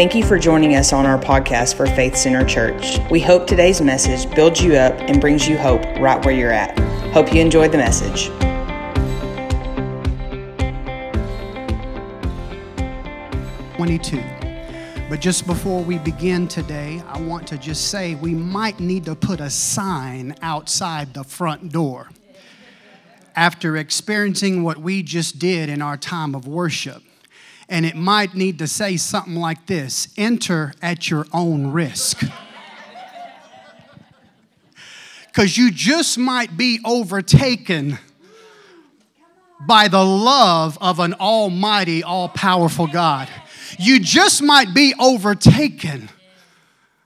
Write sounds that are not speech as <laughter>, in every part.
Thank you for joining us on our podcast for Faith Center Church. We hope today's message builds you up and brings you hope right where you're at. Hope you enjoyed the message. Twenty-two. But just before we begin today, I want to just say we might need to put a sign outside the front door. After experiencing what we just did in our time of worship, and it might need to say something like this enter at your own risk. <laughs> Because you just might be overtaken by the love of an almighty, all powerful God. You just might be overtaken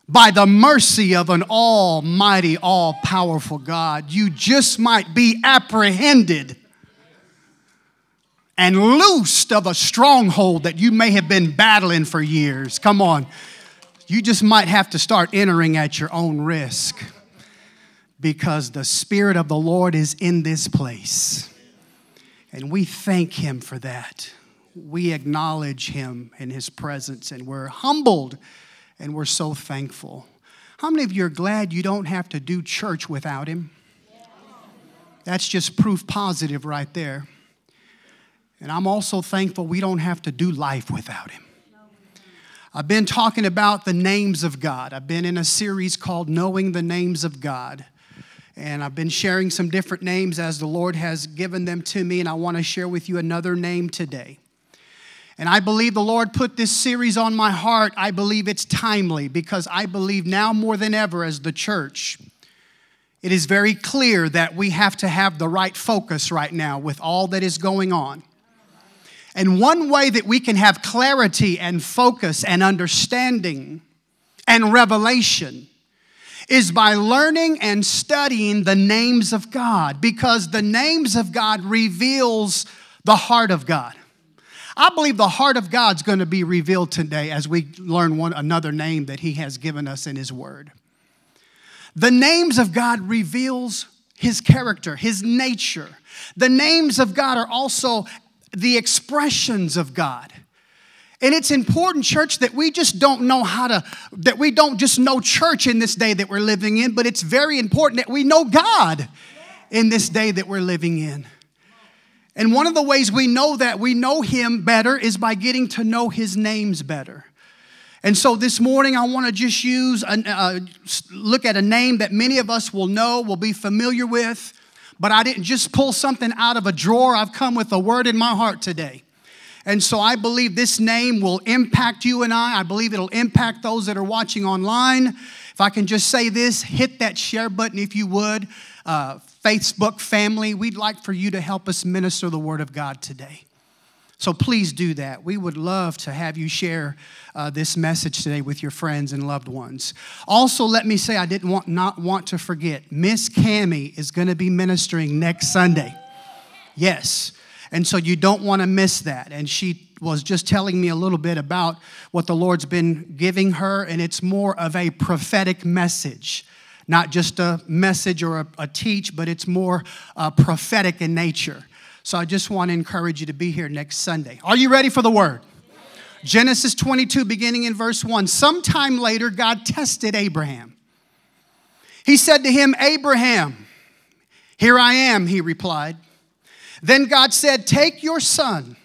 by the mercy of an almighty, all powerful God. You just might be apprehended and loosed of a stronghold that you may have been battling for years. Come on. You just might have to start entering at your own risk because the Spirit of the Lord is in this place. And we thank Him for that. We acknowledge Him in His presence and we're humbled and we're so thankful. How many of you are glad you don't have to do church without Him? That's just proof positive right there. And I'm also thankful we don't have to do life without Him. I've been talking about the names of God. I've been in a series called Knowing the Names of God. And I've been sharing some different names as the Lord has given them to me, and I want to share with you another name today. And I believe the Lord put this series on my heart. I believe it's timely because I believe now more than ever as the church, it is very clear that we have to have the right focus right now with all that is going on. And one way that we can have clarity and focus and understanding and revelation is by learning and studying the names of God because the names of God reveals the heart of God. I believe the heart of God's going to be revealed today as we learn one another name that he has given us in his word. The names of God reveals his character, his nature. The names of God are also the expressions of God. And it's important, church, that we just don't know how to, that we don't just know church in this day that we're living in, but it's very important that we know God in this day that we're living in. And one of the ways we know that we know Him better is by getting to know His names better. And so this morning, I want to just use, a, uh, look at a name that many of us will know, will be familiar with but I didn't just pull something out of a drawer. I've come with a word in my heart today. And so I believe this name will impact you and I. I believe it'll impact those that are watching online. If I can just say this, hit that share button if you would. Uh, Facebook family, we'd like for you to help us minister the word of God today. So please do that. We would love to have you share uh, this message today with your friends and loved ones. Also, let me say I didn't want not want to forget. Miss Cami is going to be ministering next Sunday. Yes. And so you don't want to miss that. And she was just telling me a little bit about what the Lord's been giving her, and it's more of a prophetic message. Not just a message or a, a teach, but it's more uh, prophetic in nature. So I just want to encourage you to be here next Sunday. Are you ready for the word? Genesis 22, beginning in verse 1. Sometime later, God tested Abraham. He said to him, Abraham, here I am, he replied. Then God said, Take your son,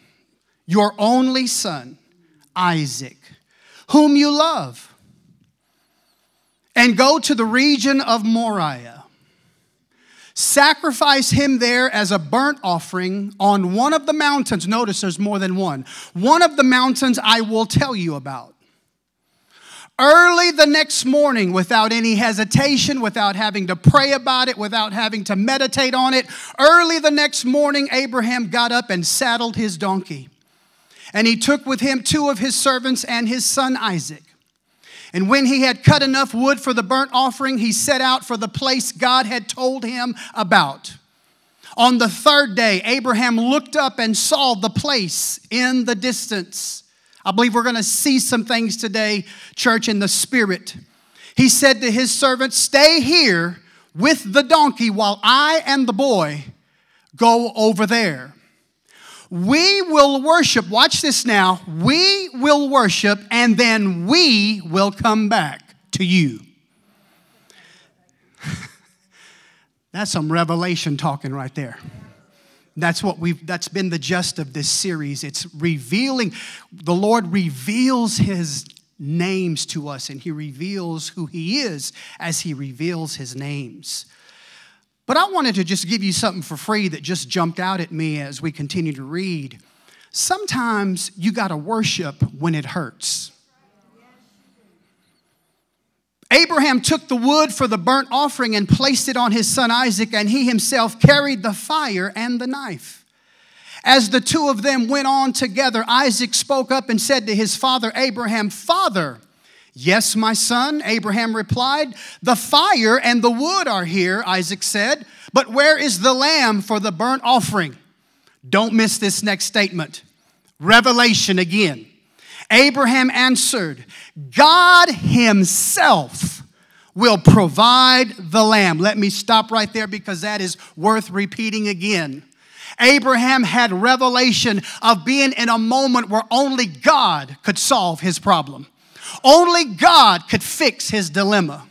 your only son, Isaac, whom you love, and go to the region of Moriah sacrifice him there as a burnt offering on one of the mountains. Notice there's more than one. One of the mountains I will tell you about. Early the next morning, without any hesitation, without having to pray about it, without having to meditate on it, early the next morning, Abraham got up and saddled his donkey. And he took with him two of his servants and his son Isaac. And when he had cut enough wood for the burnt offering, he set out for the place God had told him about. On the third day, Abraham looked up and saw the place in the distance. I believe we're going to see some things today, church, in the spirit. He said to his servant, Stay here with the donkey while I and the boy go over there. We will worship. Watch this now. We will worship, and then we will come back to you. <laughs> That's some revelation talking right there. That's what we've that's been the gist of this series. It's revealing the Lord reveals his names to us and he reveals who he is as he reveals his names. But I wanted to just give you something for free that just jumped out at me as we continue to read. Sometimes you got to worship when it hurts. Abraham took the wood for the burnt offering and placed it on his son Isaac, and he himself carried the fire and the knife. As the two of them went on together, Isaac spoke up and said to his father Abraham, Father, Yes, my son, Abraham replied. The fire and the wood are here, Isaac said, but where is the lamb for the burnt offering? Don't miss this next statement. Revelation again. Abraham answered, God Himself will provide the lamb. Let me stop right there because that is worth repeating again. Abraham had revelation of being in a moment where only God could solve his problem. Only God could fix his dilemma.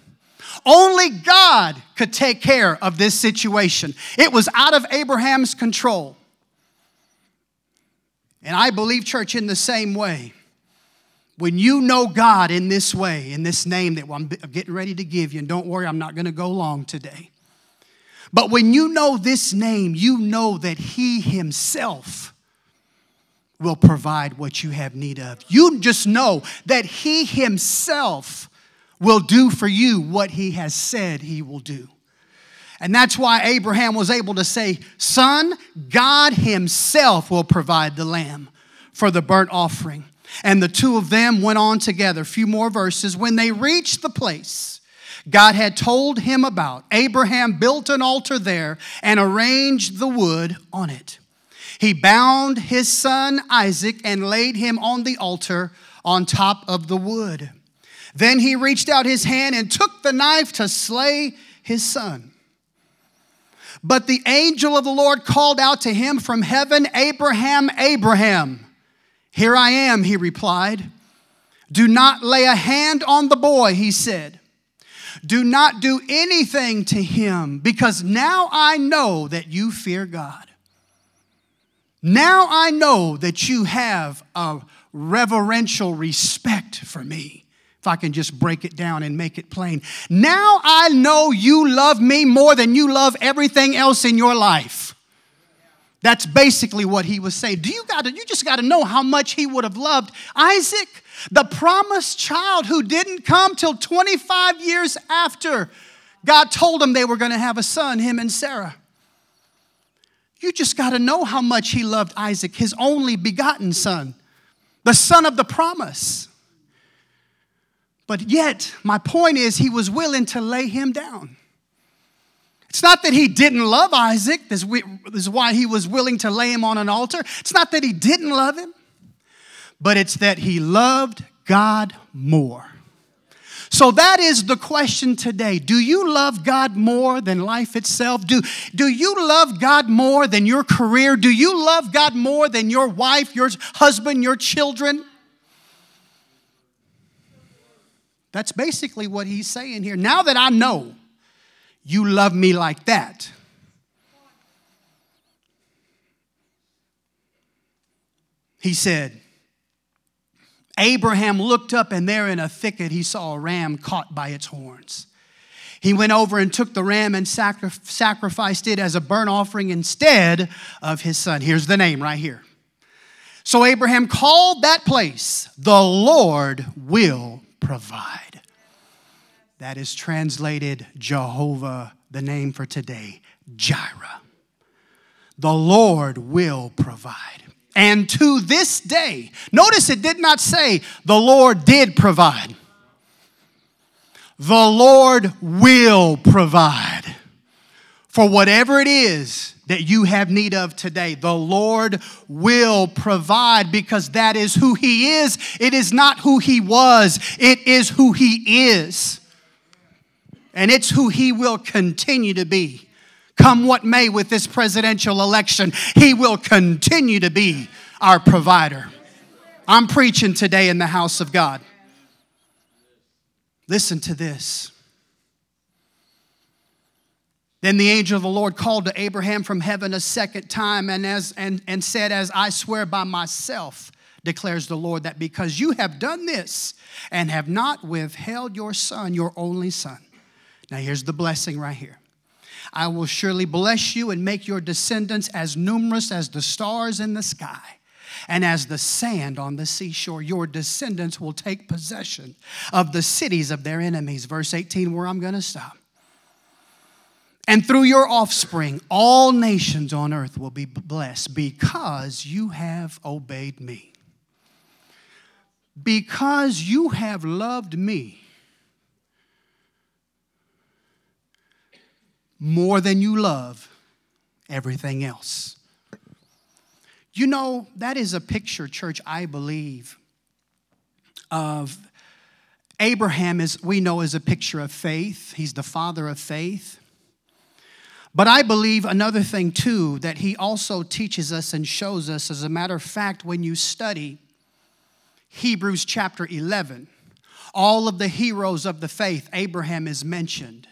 Only God could take care of this situation. It was out of Abraham's control. And I believe, church, in the same way. When you know God in this way, in this name that I'm getting ready to give you, and don't worry, I'm not going to go long today. But when you know this name, you know that He Himself will provide what you have need of. You just know that He Himself will do for you what He has said He will do. And that's why Abraham was able to say, Son, God Himself will provide the lamb for the burnt offering. And the two of them went on together. A few more verses. When they reached the place God had told him about, Abraham built an altar there and arranged the wood on it. He bound his son Isaac and laid him on the altar on top of the wood. Then he reached out his hand and took the knife to slay his son. But the angel of the Lord called out to him from heaven, Abraham, Abraham. Here I am, he replied. Do not lay a hand on the boy, he said. Do not do anything to him, because now I know that you fear God. Now I know that you have a reverential respect for me. If I can just break it down and make it plain. Now I know you love me more than you love everything else in your life. That's basically what he was saying. Do you got to you just got to know how much he would have loved Isaac, the promised child who didn't come till 25 years after God told him they were going to have a son, him and Sarah. You just got to know how much he loved Isaac, his only begotten son, the son of the promise. But yet, my point is, he was willing to lay him down. It's not that he didn't love Isaac. This is why he was willing to lay him on an altar. It's not that he didn't love him, but it's that he loved God more. So that is the question today. Do you love God more than life itself? Do, do you love God more than your career? Do you love God more than your wife, your husband, your children? That's basically what he's saying here. Now that I know you love me like that. He said, Abraham looked up, and there in a thicket he saw a ram caught by its horns. He went over and took the ram and sacri- sacrificed it as a burnt offering instead of his son. Here's the name right here. So Abraham called that place, the Lord will provide. That is translated Jehovah, the name for today, Jireh. The Lord will provide. And to this day, notice it did not say the Lord did provide. The Lord will provide for whatever it is that you have need of today. The Lord will provide because that is who He is. It is not who He was, it is who He is and it's who He will continue to be. Come what may with this presidential election, He will continue to be our provider. I'm preaching today in the house of God. Listen to this. Then the angel of the Lord called to Abraham from heaven a second time and, as, and, and said, As I swear by myself, declares the Lord, that because you have done this and have not withheld your son, your only son. Now, here's the blessing right here. I will surely bless you and make your descendants as numerous as the stars in the sky and as the sand on the seashore. Your descendants will take possession of the cities of their enemies. Verse 18, where I'm going to stop. And through your offspring, all nations on earth will be blessed because you have obeyed me. Because you have loved me more than you love everything else. You know, that is a picture, church, I believe, of Abraham, is we know is a picture of faith. He's the father of faith. But I believe another thing too that he also teaches us and shows us, as a matter of fact, when you study Hebrews chapter 11, all of the heroes of the faith, Abraham is mentioned.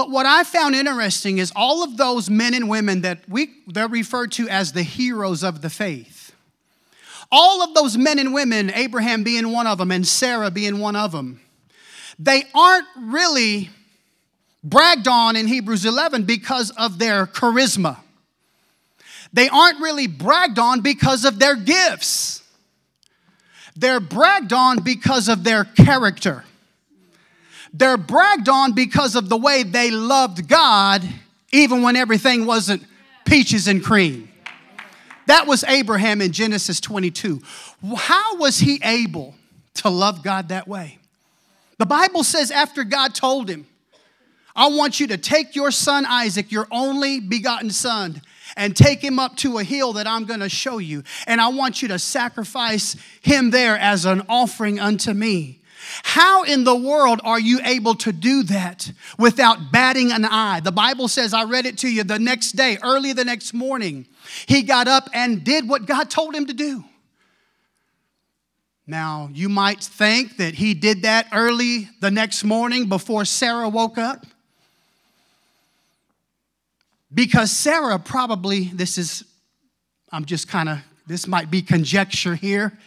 But what I found interesting is all of those men and women that we, they're referred to as the heroes of the faith. All of those men and women, Abraham being one of them and Sarah being one of them, they aren't really bragged on in Hebrews 11 because of their charisma. They aren't really bragged on because of their gifts. They're bragged on because of their character. They're bragged on because of the way they loved God even when everything wasn't peaches and cream. That was Abraham in Genesis 22. How was he able to love God that way? The Bible says after God told him, I want you to take your son Isaac, your only begotten son, and take him up to a hill that I'm going to show you. And I want you to sacrifice him there as an offering unto me. How in the world are you able to do that without batting an eye? The Bible says, I read it to you the next day, early the next morning, he got up and did what God told him to do. Now, you might think that he did that early the next morning before Sarah woke up. Because Sarah probably, this is, I'm just kind of, this might be conjecture here,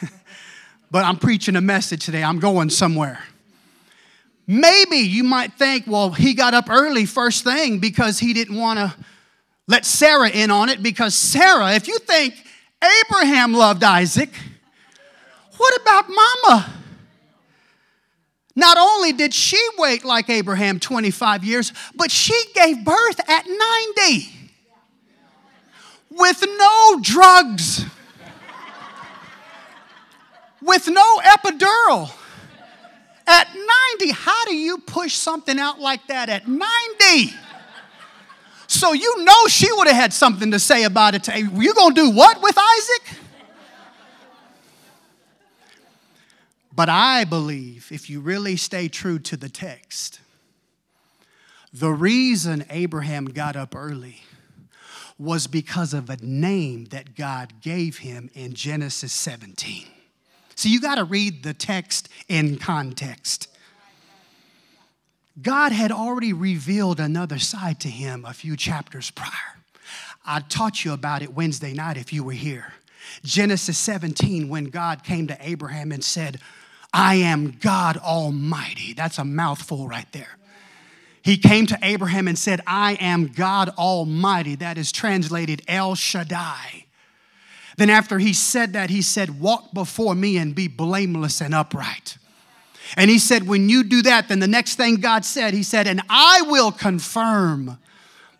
<laughs> but I'm preaching a message today. I'm going somewhere. Maybe you might think, well, he got up early first thing because he didn't want to let Sarah in on it. Because Sarah, if you think Abraham loved Isaac, what about mama? Not only did she wait like Abraham 25 years, but she gave birth at 90 with no drugs, with no epidural. At 90, how do you push something out like that at 90? So you know she would have had something to say about it. You gonna do what with Isaac? But I believe if you really stay true to the text, the reason Abraham got up early was because of a name that God gave him in Genesis 17. So you got to read the text in context. God had already revealed another side to him a few chapters prior. I taught you about it Wednesday night if you were here. Genesis 17, when God came to Abraham and said, I am God Almighty. That's a mouthful right there. He came to Abraham and said, I am God Almighty. That is translated El Shaddai. Then, after he said that, he said, Walk before me and be blameless and upright. And he said, When you do that, then the next thing God said, He said, And I will confirm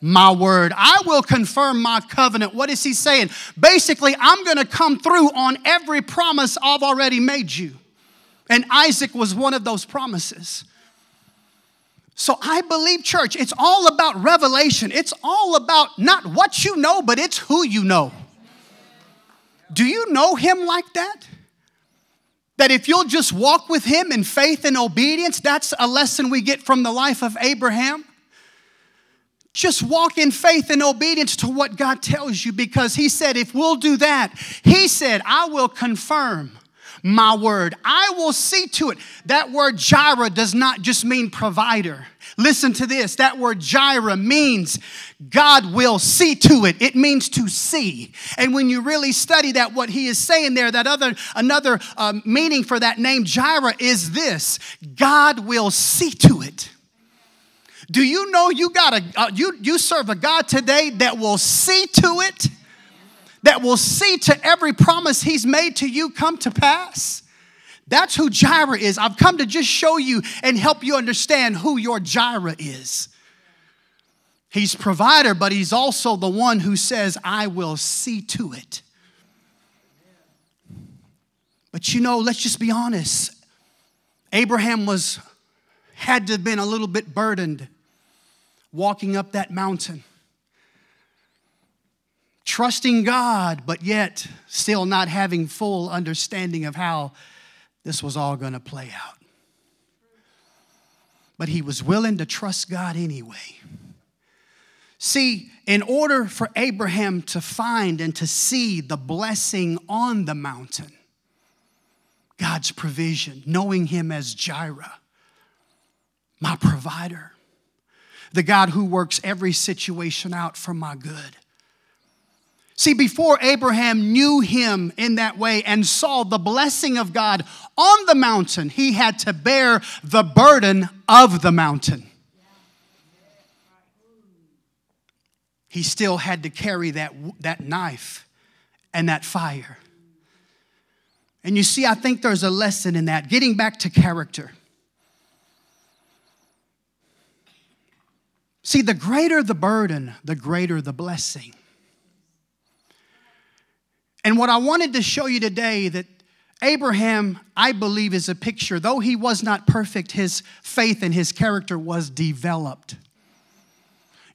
my word. I will confirm my covenant. What is he saying? Basically, I'm going to come through on every promise I've already made you. And Isaac was one of those promises. So I believe, church, it's all about revelation. It's all about not what you know, but it's who you know. Do you know him like that? That if you'll just walk with Him in faith and obedience, that's a lesson we get from the life of Abraham. Just walk in faith and obedience to what God tells you because He said, if we'll do that, He said, I will confirm my word. I will see to it. That word Jireh does not just mean provider. Listen to this. That word Jireh means God will see to it. It means to see. And when you really study that, what he is saying there, that other another um, meaning for that name Jireh is this: God will see to it. Do you know you got a uh, you you serve a God today that will see to it? That will see to every promise he's made to you come to pass? That's who Jireh is. I've come to just show you and help you understand who your Jireh is. He's provider, but he's also the one who says, I will see to it. But you know, let's just be honest. Abraham was had to have been a little bit burdened walking up that mountain. Trusting God, but yet still not having full understanding of how this was all going to play out. But he was willing to trust God anyway. See, in order for Abraham to find and to see the blessing on the mountain, God's provision, knowing him as Jireh, my provider, the God who works every situation out for my good. See, before Abraham knew him in that way and saw the blessing of God on the mountain, he had to bear the burden of the mountain. He still had to carry that, that knife and that fire. And you see, I think there's a lesson in that. Getting back to character. See, the greater the burden, the greater the blessing. And what I wanted to show you today that Abraham, I believe, is a picture. Though he was not perfect, his faith and his character was developed.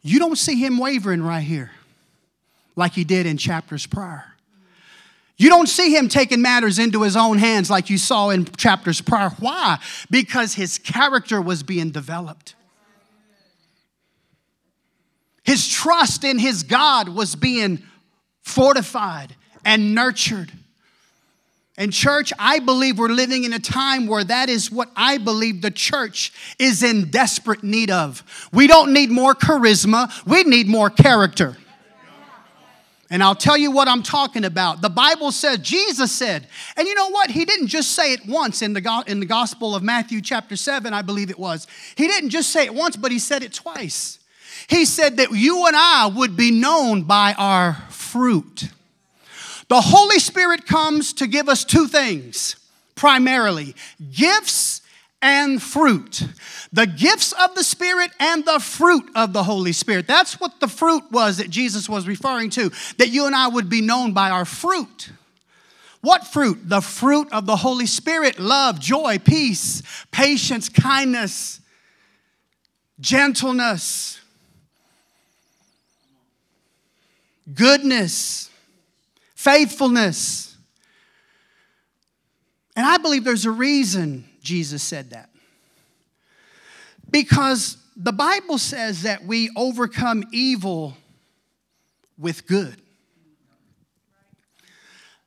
You don't see him wavering right here like he did in chapters prior. You don't see him taking matters into his own hands like you saw in chapters prior. Why? Because his character was being developed. His trust in his God was being fortified and nurtured. And, church, I believe we're living in a time where that is what I believe the church is in desperate need of. We don't need more charisma, we need more character. And I'll tell you what I'm talking about. The Bible says, Jesus said, and you know what? He didn't just say it once in the, in the Gospel of Matthew, chapter 7, I believe it was. He didn't just say it once, but he said it twice. He said that you and I would be known by our fruit. The Holy Spirit comes to give us two things primarily gifts and fruit. The gifts of the Spirit and the fruit of the Holy Spirit. That's what the fruit was that Jesus was referring to, that you and I would be known by our fruit. What fruit? The fruit of the Holy Spirit love, joy, peace, patience, kindness, gentleness, goodness faithfulness. And I believe there's a reason Jesus said that. Because the Bible says that we overcome evil with good.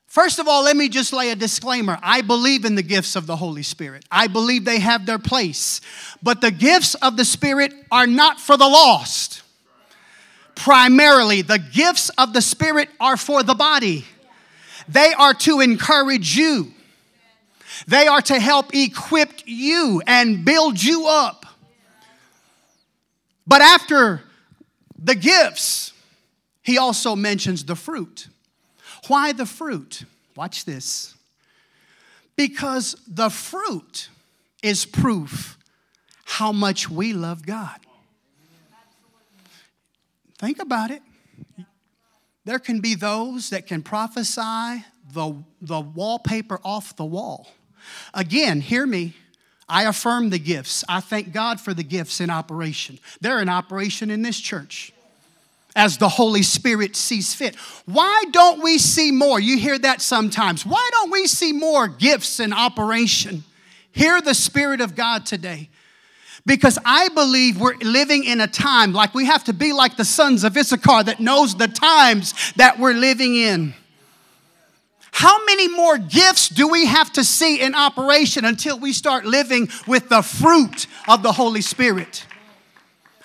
First of all, let me just lay a disclaimer. I believe in the gifts of the Holy Spirit. I believe they have their place. But the gifts of the Spirit are not for the lost primarily. The gifts of the Spirit are for the body, they are to encourage you, they are to help equip you and build you up. But after the gifts, he also mentions the fruit. Why the fruit? Watch this. Because the fruit is proof how much we love God. Think about it. There can be those that can prophesy the, the wallpaper off the wall. Again, hear me. I affirm the gifts. I thank God for the gifts in operation. They're in operation in this church. as the Holy Spirit sees fit. Why don't we see more? You hear that sometimes. Why don't we see more gifts in operation? Hear the Spirit of God today. Because I believe we're living in a time like we have to be like the sons of Issachar that knows the times that we're living in. How many more gifts do we have to see in operation until we start living with the fruit of the Holy Spirit?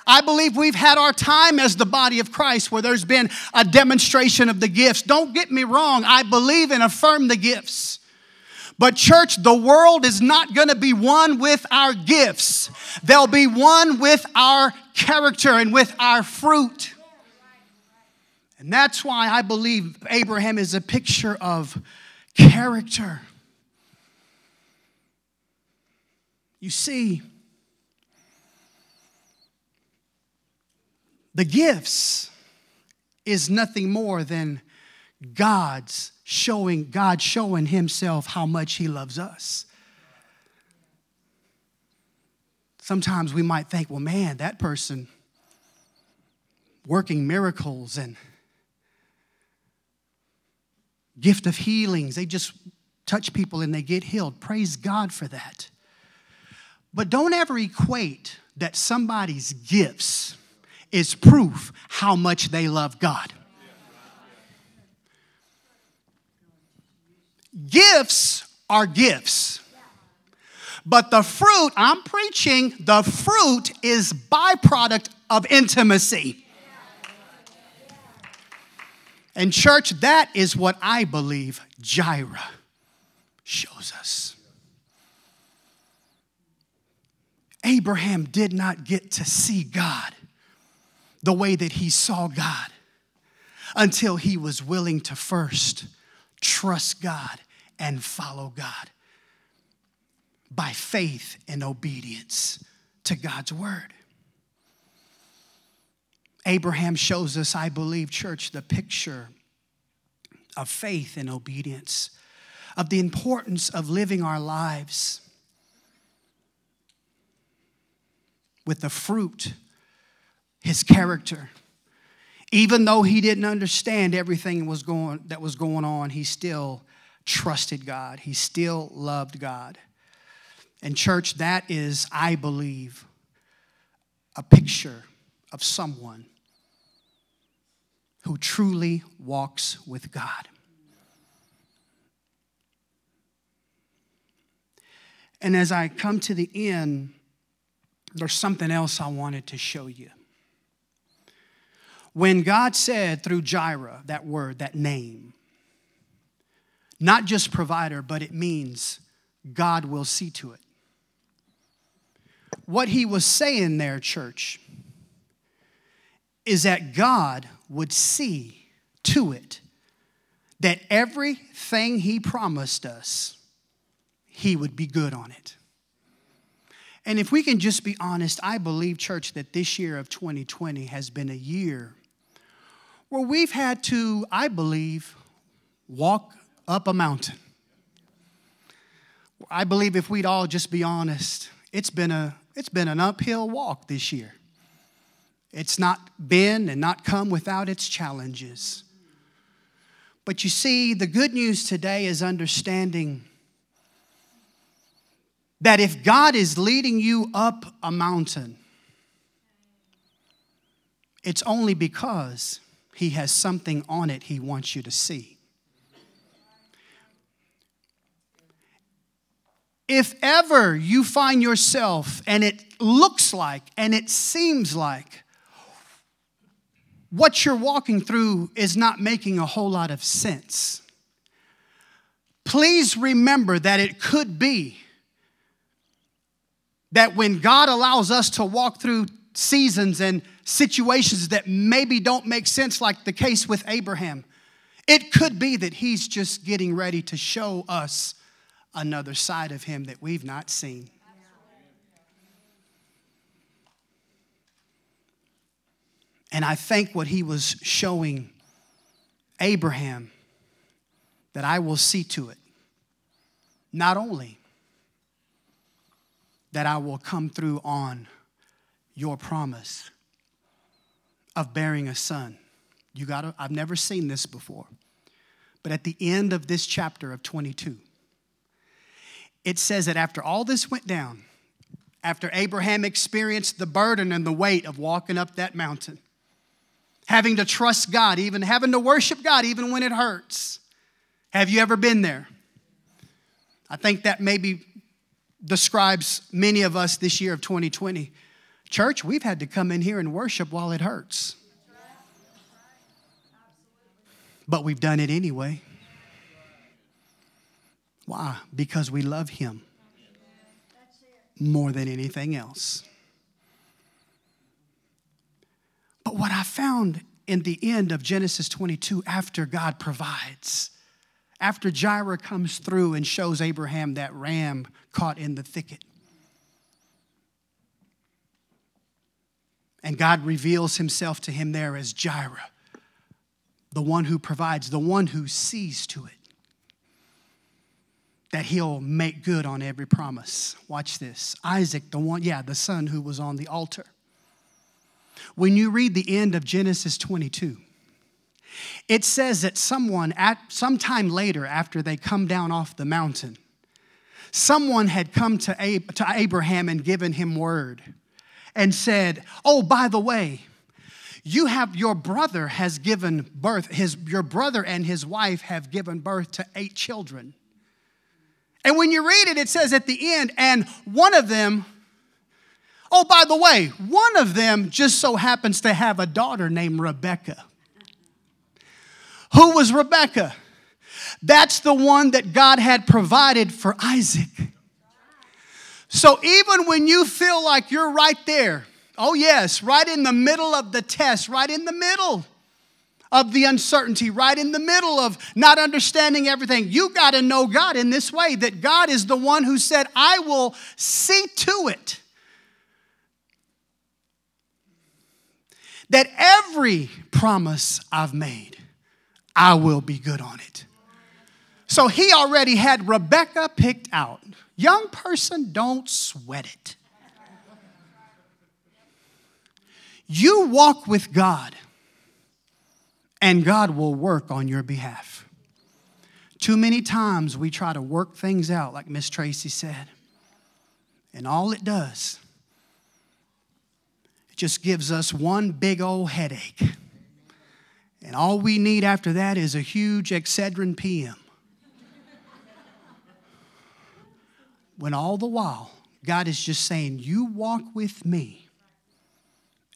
I believe we've had our time as the body of Christ where there's been a demonstration of the gifts. Don't get me wrong, I believe and affirm the gifts. But, church, the world is not going to be won with our gifts. They'll be won with our character and with our fruit. And that's why I believe Abraham is a picture of character. You see, the gifts is nothing more than God's showing, God showing Himself how much He loves us. Sometimes we might think, well, man, that person working miracles and gift of healings, they just touch people and they get healed. Praise God for that. But don't ever equate that somebody's gifts is proof how much they love God. Gifts are gifts. But the fruit, I'm preaching, the fruit is byproduct of intimacy. And church, that is what I believe Jireh shows us. Abraham did not get to see God the way that he saw God until he was willing to first trust God and follow God by faith and obedience to God's word. Abraham shows us, I believe, church, the picture of faith and obedience, of the importance of living our lives with the fruit, his character. Even though he didn't understand everything was going, that was going on, he still trusted God. He still loved God. And, church, that is, I believe, a picture of someone who truly walks with God. And as I come to the end, there's something else I wanted to show you. When God said through Jireh, that word, that name, not just provider, but it means God will see to it. What he was saying there, church, is that God would see to it that everything he promised us, he would be good on it. And if we can just be honest, I believe, church, that this year of 2020 has been a year where we've had to, I believe, walk up a mountain. I believe if we'd all just be honest, it's been, a, it's been an uphill walk this year. It's not been and not come without its challenges. But you see, the good news today is understanding that if God is leading you up a mountain, it's only because He has something on it He wants you to see. If ever you find yourself and it looks like and it seems like what you're walking through is not making a whole lot of sense, please remember that it could be that when God allows us to walk through seasons and situations that maybe don't make sense, like the case with Abraham, it could be that He's just getting ready to show us another side of him that we've not seen. And I think what he was showing Abraham that I will see to it. Not only that I will come through on your promise, of bearing a son. You got I've never seen this before. But at the end of this chapter of 22, it says that after all this went down, after Abraham experienced the burden and the weight of walking up that mountain, having to trust God, even having to worship God, even when it hurts. Have you ever been there? I think that maybe describes many of us this year of 2020. Church, we've had to come in here and worship while it hurts. But we've done it anyway. Why? Because we love Him more than anything else. But what I found in the end of Genesis 22, after God provides, after Jireh comes through and shows Abraham that ram caught in the thicket, and God reveals himself to him there as Jireh, the one who provides, the one who sees to it that he'll make good on every promise. Watch this. Isaac, the one, yeah, the son who was on the altar. When you read the end of Genesis 22, it says that someone at some time later after they come down off the mountain, someone had come to, Ab- to Abraham and given him word and said, "Oh, by the way, you have your brother has given birth his your brother and his wife have given birth to eight children and when you read it it says at the end and one of them oh by the way one of them just so happens to have a daughter named rebecca. Who was rebecca? That's the one that god had provided for isaac. So even when you feel like you're right there Oh, yes, right in the middle of the test, right in the middle of the uncertainty, right in the middle of not understanding everything. You got to know God in this way that God is the one who said, I will see to it that every promise I've made, I will be good on it. So he already had Rebecca picked out. Young person, don't sweat it. You walk with God, and God will work on your behalf. Too many times we try to work things out, like Miss Tracy said, and all it does, it just gives us one big old headache. And all we need after that is a huge Excedrin PM. when all the while, God is just saying, You walk with me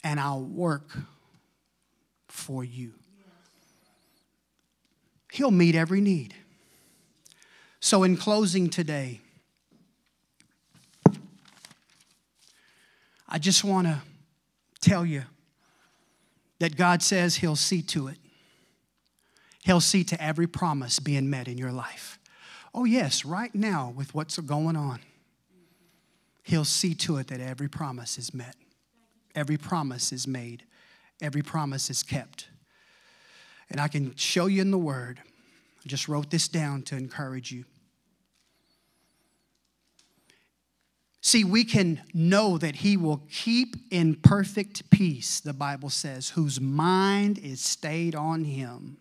and I'll work for you. He'll meet every need. So, in closing today, I just want to tell you that God says He'll see to it. He'll see to every promise being met in your life. Oh, yes, right now, with what's going on, He'll see to it that every promise is met. Every promise is made, every promise is kept. And I can show you in the Word. I just wrote this down to encourage you. See, we can know that He will keep in perfect peace, the Bible says, whose mind is stayed on Him.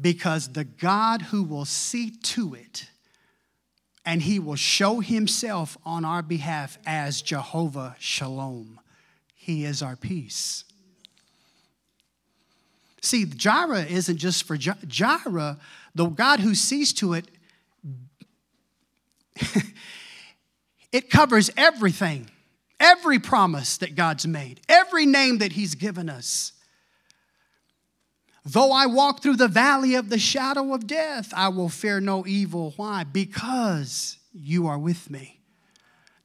Because the God who will see to it and he will show himself on our behalf as Jehovah Shalom. He is our peace. See, Jireh isn't just for Jireh, the God who sees to it, <laughs> it covers everything, every promise that God's made, every name that He's given us. Though I walk through the valley of the shadow of death, I will fear no evil. Why? Because you are with me.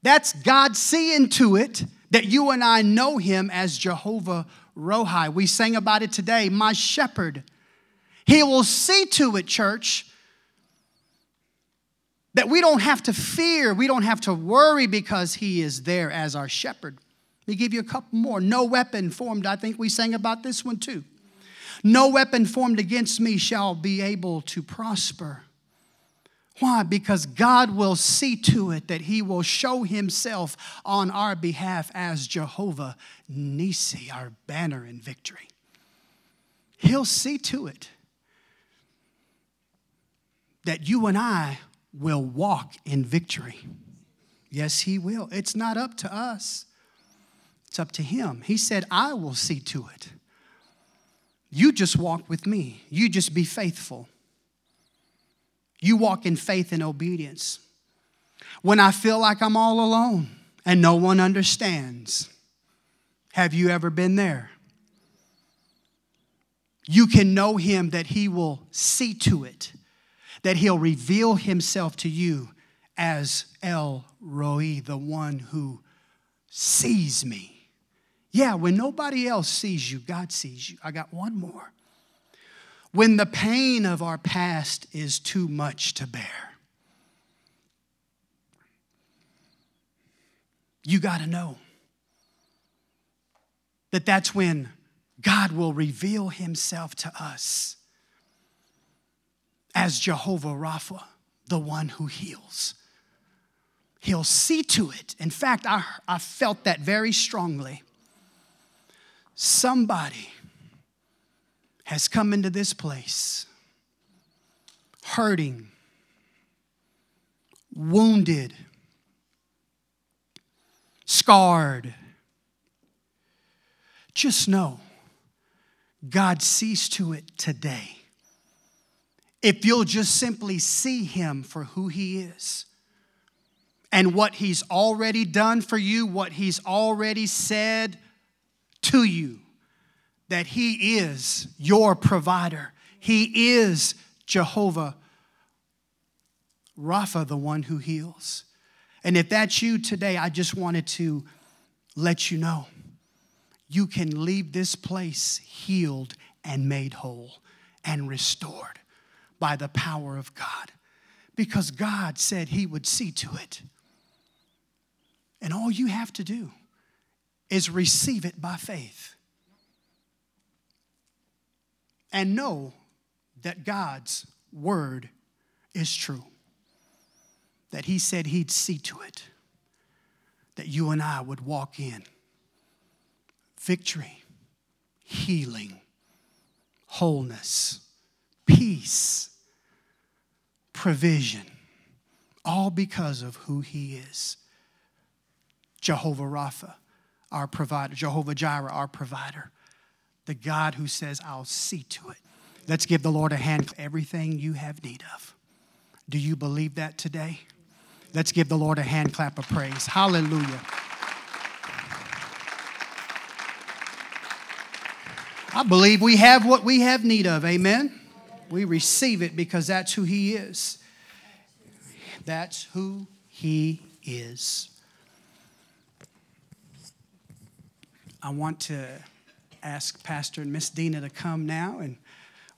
That's God seeing to it that you and I know him as Jehovah Rohi. We sang about it today, my shepherd. He will see to it, church, that we don't have to fear, we don't have to worry because he is there as our shepherd. Let me give you a couple more. No weapon formed, I think we sang about this one too. No weapon formed against me shall be able to prosper. Why? Because God will see to it that He will show Himself on our behalf as Jehovah Nisi, our banner in victory. He'll see to it that you and I will walk in victory. Yes, He will. It's not up to us, it's up to Him. He said, I will see to it. You just walk with me, you just be faithful. You walk in faith and obedience. When I feel like I'm all alone and no one understands, have you ever been there? You can know Him that He will see to it, that He'll reveal Himself to you as El Roi, the one who sees me. Yeah, when nobody else sees you, God sees you. I got one more. When the pain of our past is too much to bear, you got to know that that's when God will reveal himself to us as Jehovah Rapha, the one who heals. He'll see to it. In fact, I, I felt that very strongly. Somebody has come into this place hurting, wounded, scarred. Just know God sees to it today. If you'll just simply see Him for who He is and what He's already done for you, what He's already said to you, that He is your provider. He is Jehovah Rapha, the one who heals. And if that's you today, I just wanted to let you know you can leave this place healed and made whole and restored by the power of God because God said He would see to it. And all you have to do is receive it by faith and know that God's word is true. That He said He'd see to it, that you and I would walk in victory, healing, wholeness, peace, provision, all because of who He is. Jehovah Rapha, our provider, Jehovah Jireh, our provider, the God who says, I'll see to it. Let's give the Lord a hand for everything you have need of. Do you believe that today? Let's give the Lord a hand clap of praise. Hallelujah. I believe we have what we have need of. Amen. We receive it because that's who He is. That's who He is. I want to ask Pastor and Miss Dina to come now, and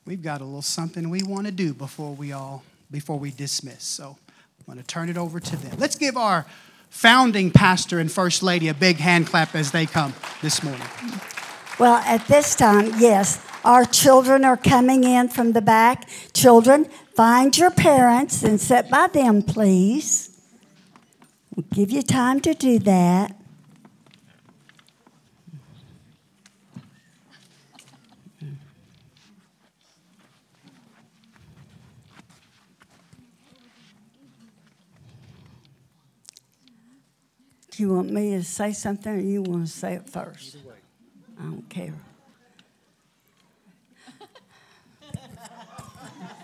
we've got a little something we want to do before we all before we dismiss. So I'm going to turn it over to them. Let's give our founding pastor and first lady a big hand clap as they come this morning. Well, at this time, yes, our children are coming in from the back. Children, find your parents and sit by them, please. We'll give you time to do that. Do you want me to say something or you want to say it first? I don't care.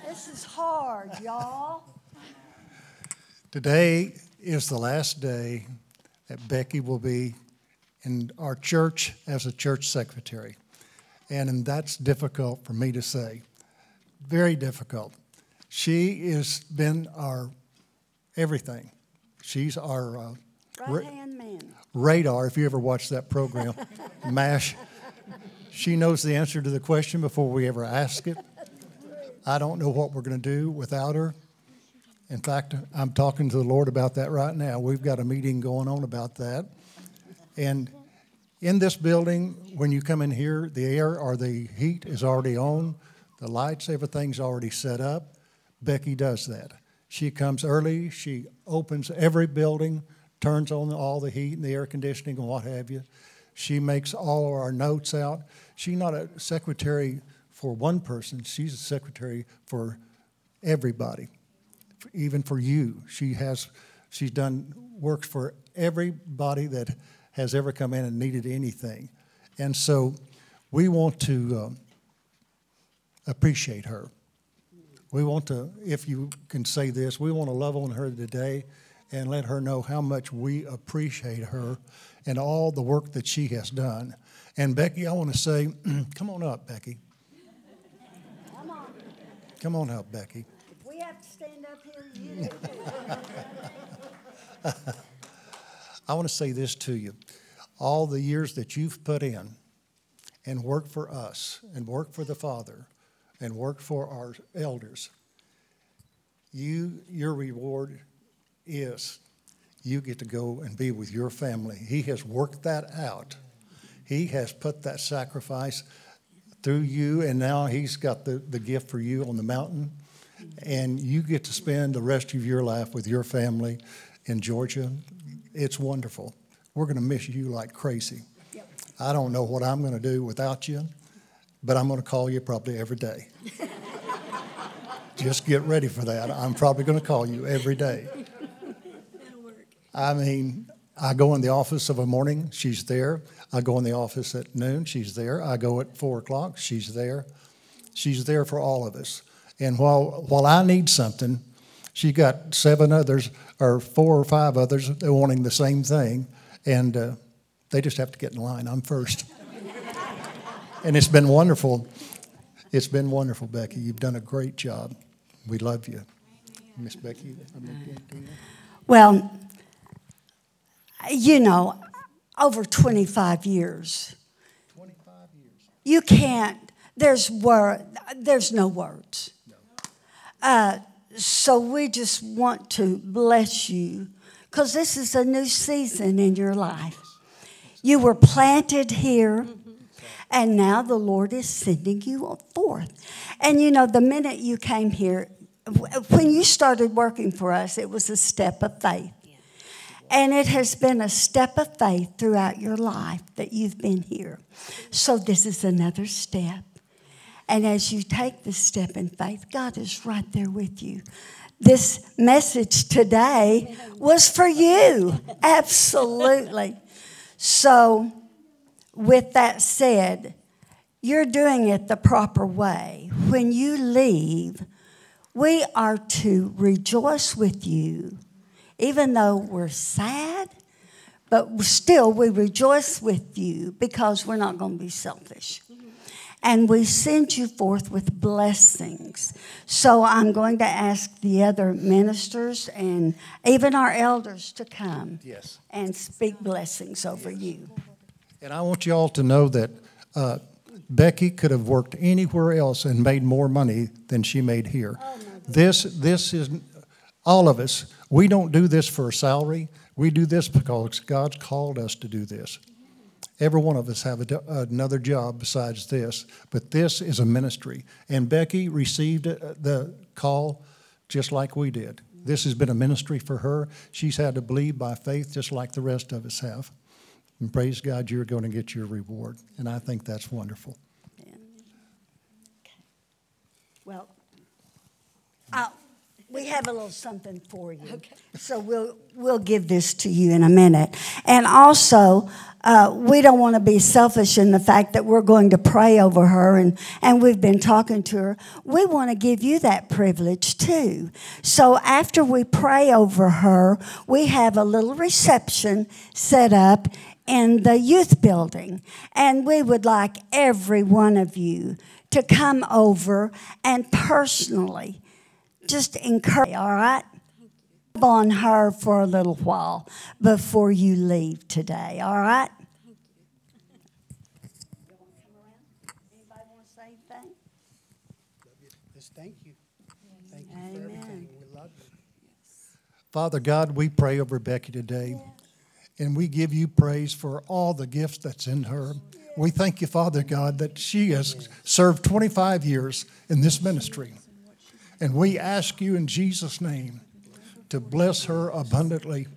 this is hard, y'all. Today is the last day that Becky will be in our church as a church secretary. And that's difficult for me to say. Very difficult. She has been our everything. She's our uh, Right hand man. Radar, if you ever watched that program, <laughs> MASH. She knows the answer to the question before we ever ask it. I don't know what we're going to do without her. In fact, I'm talking to the Lord about that right now. We've got a meeting going on about that. And in this building, when you come in here, the air or the heat is already on, the lights, everything's already set up. Becky does that. She comes early, she opens every building, turns on all the heat and the air conditioning and what have you. She makes all of our notes out. She's not a secretary for one person, she's a secretary for everybody, even for you. She has, she's done, works for everybody that has ever come in and needed anything. And so we want to um, appreciate her. We want to, if you can say this, we want to love on her today and let her know how much we appreciate her and all the work that she has done. And Becky, I want to say, <clears throat> come on up, Becky. Come on. Come on up, Becky. If we have to stand up here, you do. <laughs> I want to say this to you. All the years that you've put in and worked for us and worked for the Father and worked for our elders, you your reward is you get to go and be with your family. He has worked that out. He has put that sacrifice through you, and now he's got the, the gift for you on the mountain. And you get to spend the rest of your life with your family in Georgia. It's wonderful. We're going to miss you like crazy. I don't know what I'm going to do without you, but I'm going to call you probably every day. <laughs> Just get ready for that. I'm probably going to call you every day. I mean, I go in the office of a morning, she's there. I go in the office at noon, she's there. I go at four o'clock, she's there. She's there for all of us. And while while I need something, she got seven others or four or five others wanting the same thing, and uh, they just have to get in line. I'm first. <laughs> and it's been wonderful. It's been wonderful, Becky. You've done a great job. We love you, Miss Becky. Well, you know, over 25 years. 25 years. You can't, there's word, there's no words. Uh, so we just want to bless you because this is a new season in your life. You were planted here, and now the Lord is sending you forth. And you know, the minute you came here, when you started working for us, it was a step of faith. And it has been a step of faith throughout your life that you've been here. So this is another step. And as you take this step in faith, God is right there with you. This message today was for you. Absolutely. So, with that said, you're doing it the proper way. When you leave, we are to rejoice with you even though we're sad, but still we rejoice with you because we're not going to be selfish. And we send you forth with blessings. So I'm going to ask the other ministers and even our elders to come Yes. and speak blessings over you. And I want you all to know that uh, Becky could have worked anywhere else and made more money than she made here. this, this is all of us. We don't do this for a salary. We do this because God's called us to do this. Every one of us have a, another job besides this, but this is a ministry. And Becky received uh, the call just like we did. This has been a ministry for her. She's had to believe by faith just like the rest of us have. And praise God, you're going to get your reward. And I think that's wonderful. Well, uh, we have a little something for you. Okay. So we'll we'll give this to you in a minute. And also, uh, we don't want to be selfish in the fact that we're going to pray over her and, and we've been talking to her. We want to give you that privilege too. So after we pray over her, we have a little reception set up in the youth building. And we would like every one of you to come over and personally just encourage, all right? On her for a little while before you leave today, all right? thank you. Thank you Amen. Father God, we pray over Becky today, and we give you praise for all the gifts that's in her. We thank you, Father God, that she has served 25 years in this ministry. And we ask you in Jesus' name to bless her abundantly.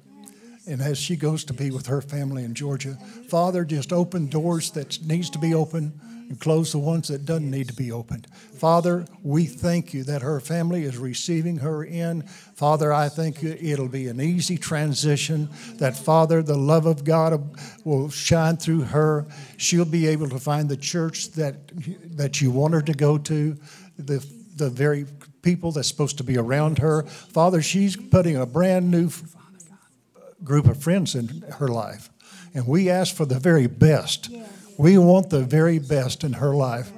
And as she goes to be with her family in Georgia, Father, just open doors that needs to be open and close the ones that doesn't need to be opened. Father, we thank you that her family is receiving her in. Father, I think it'll be an easy transition. That Father, the love of God will shine through her. She'll be able to find the church that that you want her to go to. The the very people that's supposed to be around her. Father, she's putting a brand new group of friends in her life. And we ask for the very best. We want the very best in her life.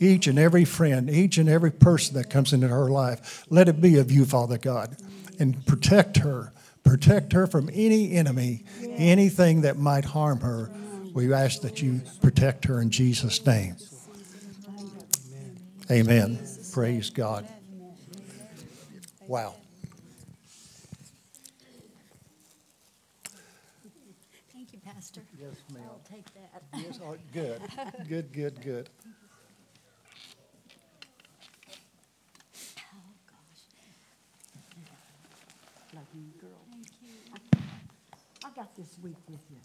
Each and every friend, each and every person that comes into her life, let it be of you, Father God. And protect her. Protect her from any enemy, anything that might harm her. We ask that you protect her in Jesus' name. Amen. Praise God. Wow. Thank you, Pastor. Yes, ma'am. I'll take that. Yes, oh, good, good, good, good. Oh, gosh. Love you, girl. Thank you. I got this week with you.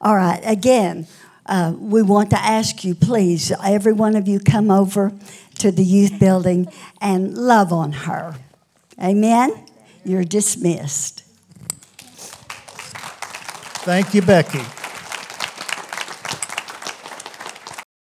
All right, again, uh, we want to ask you, please, every one of you come over to the youth building and love on her. Amen? You're dismissed. Thank you, Becky.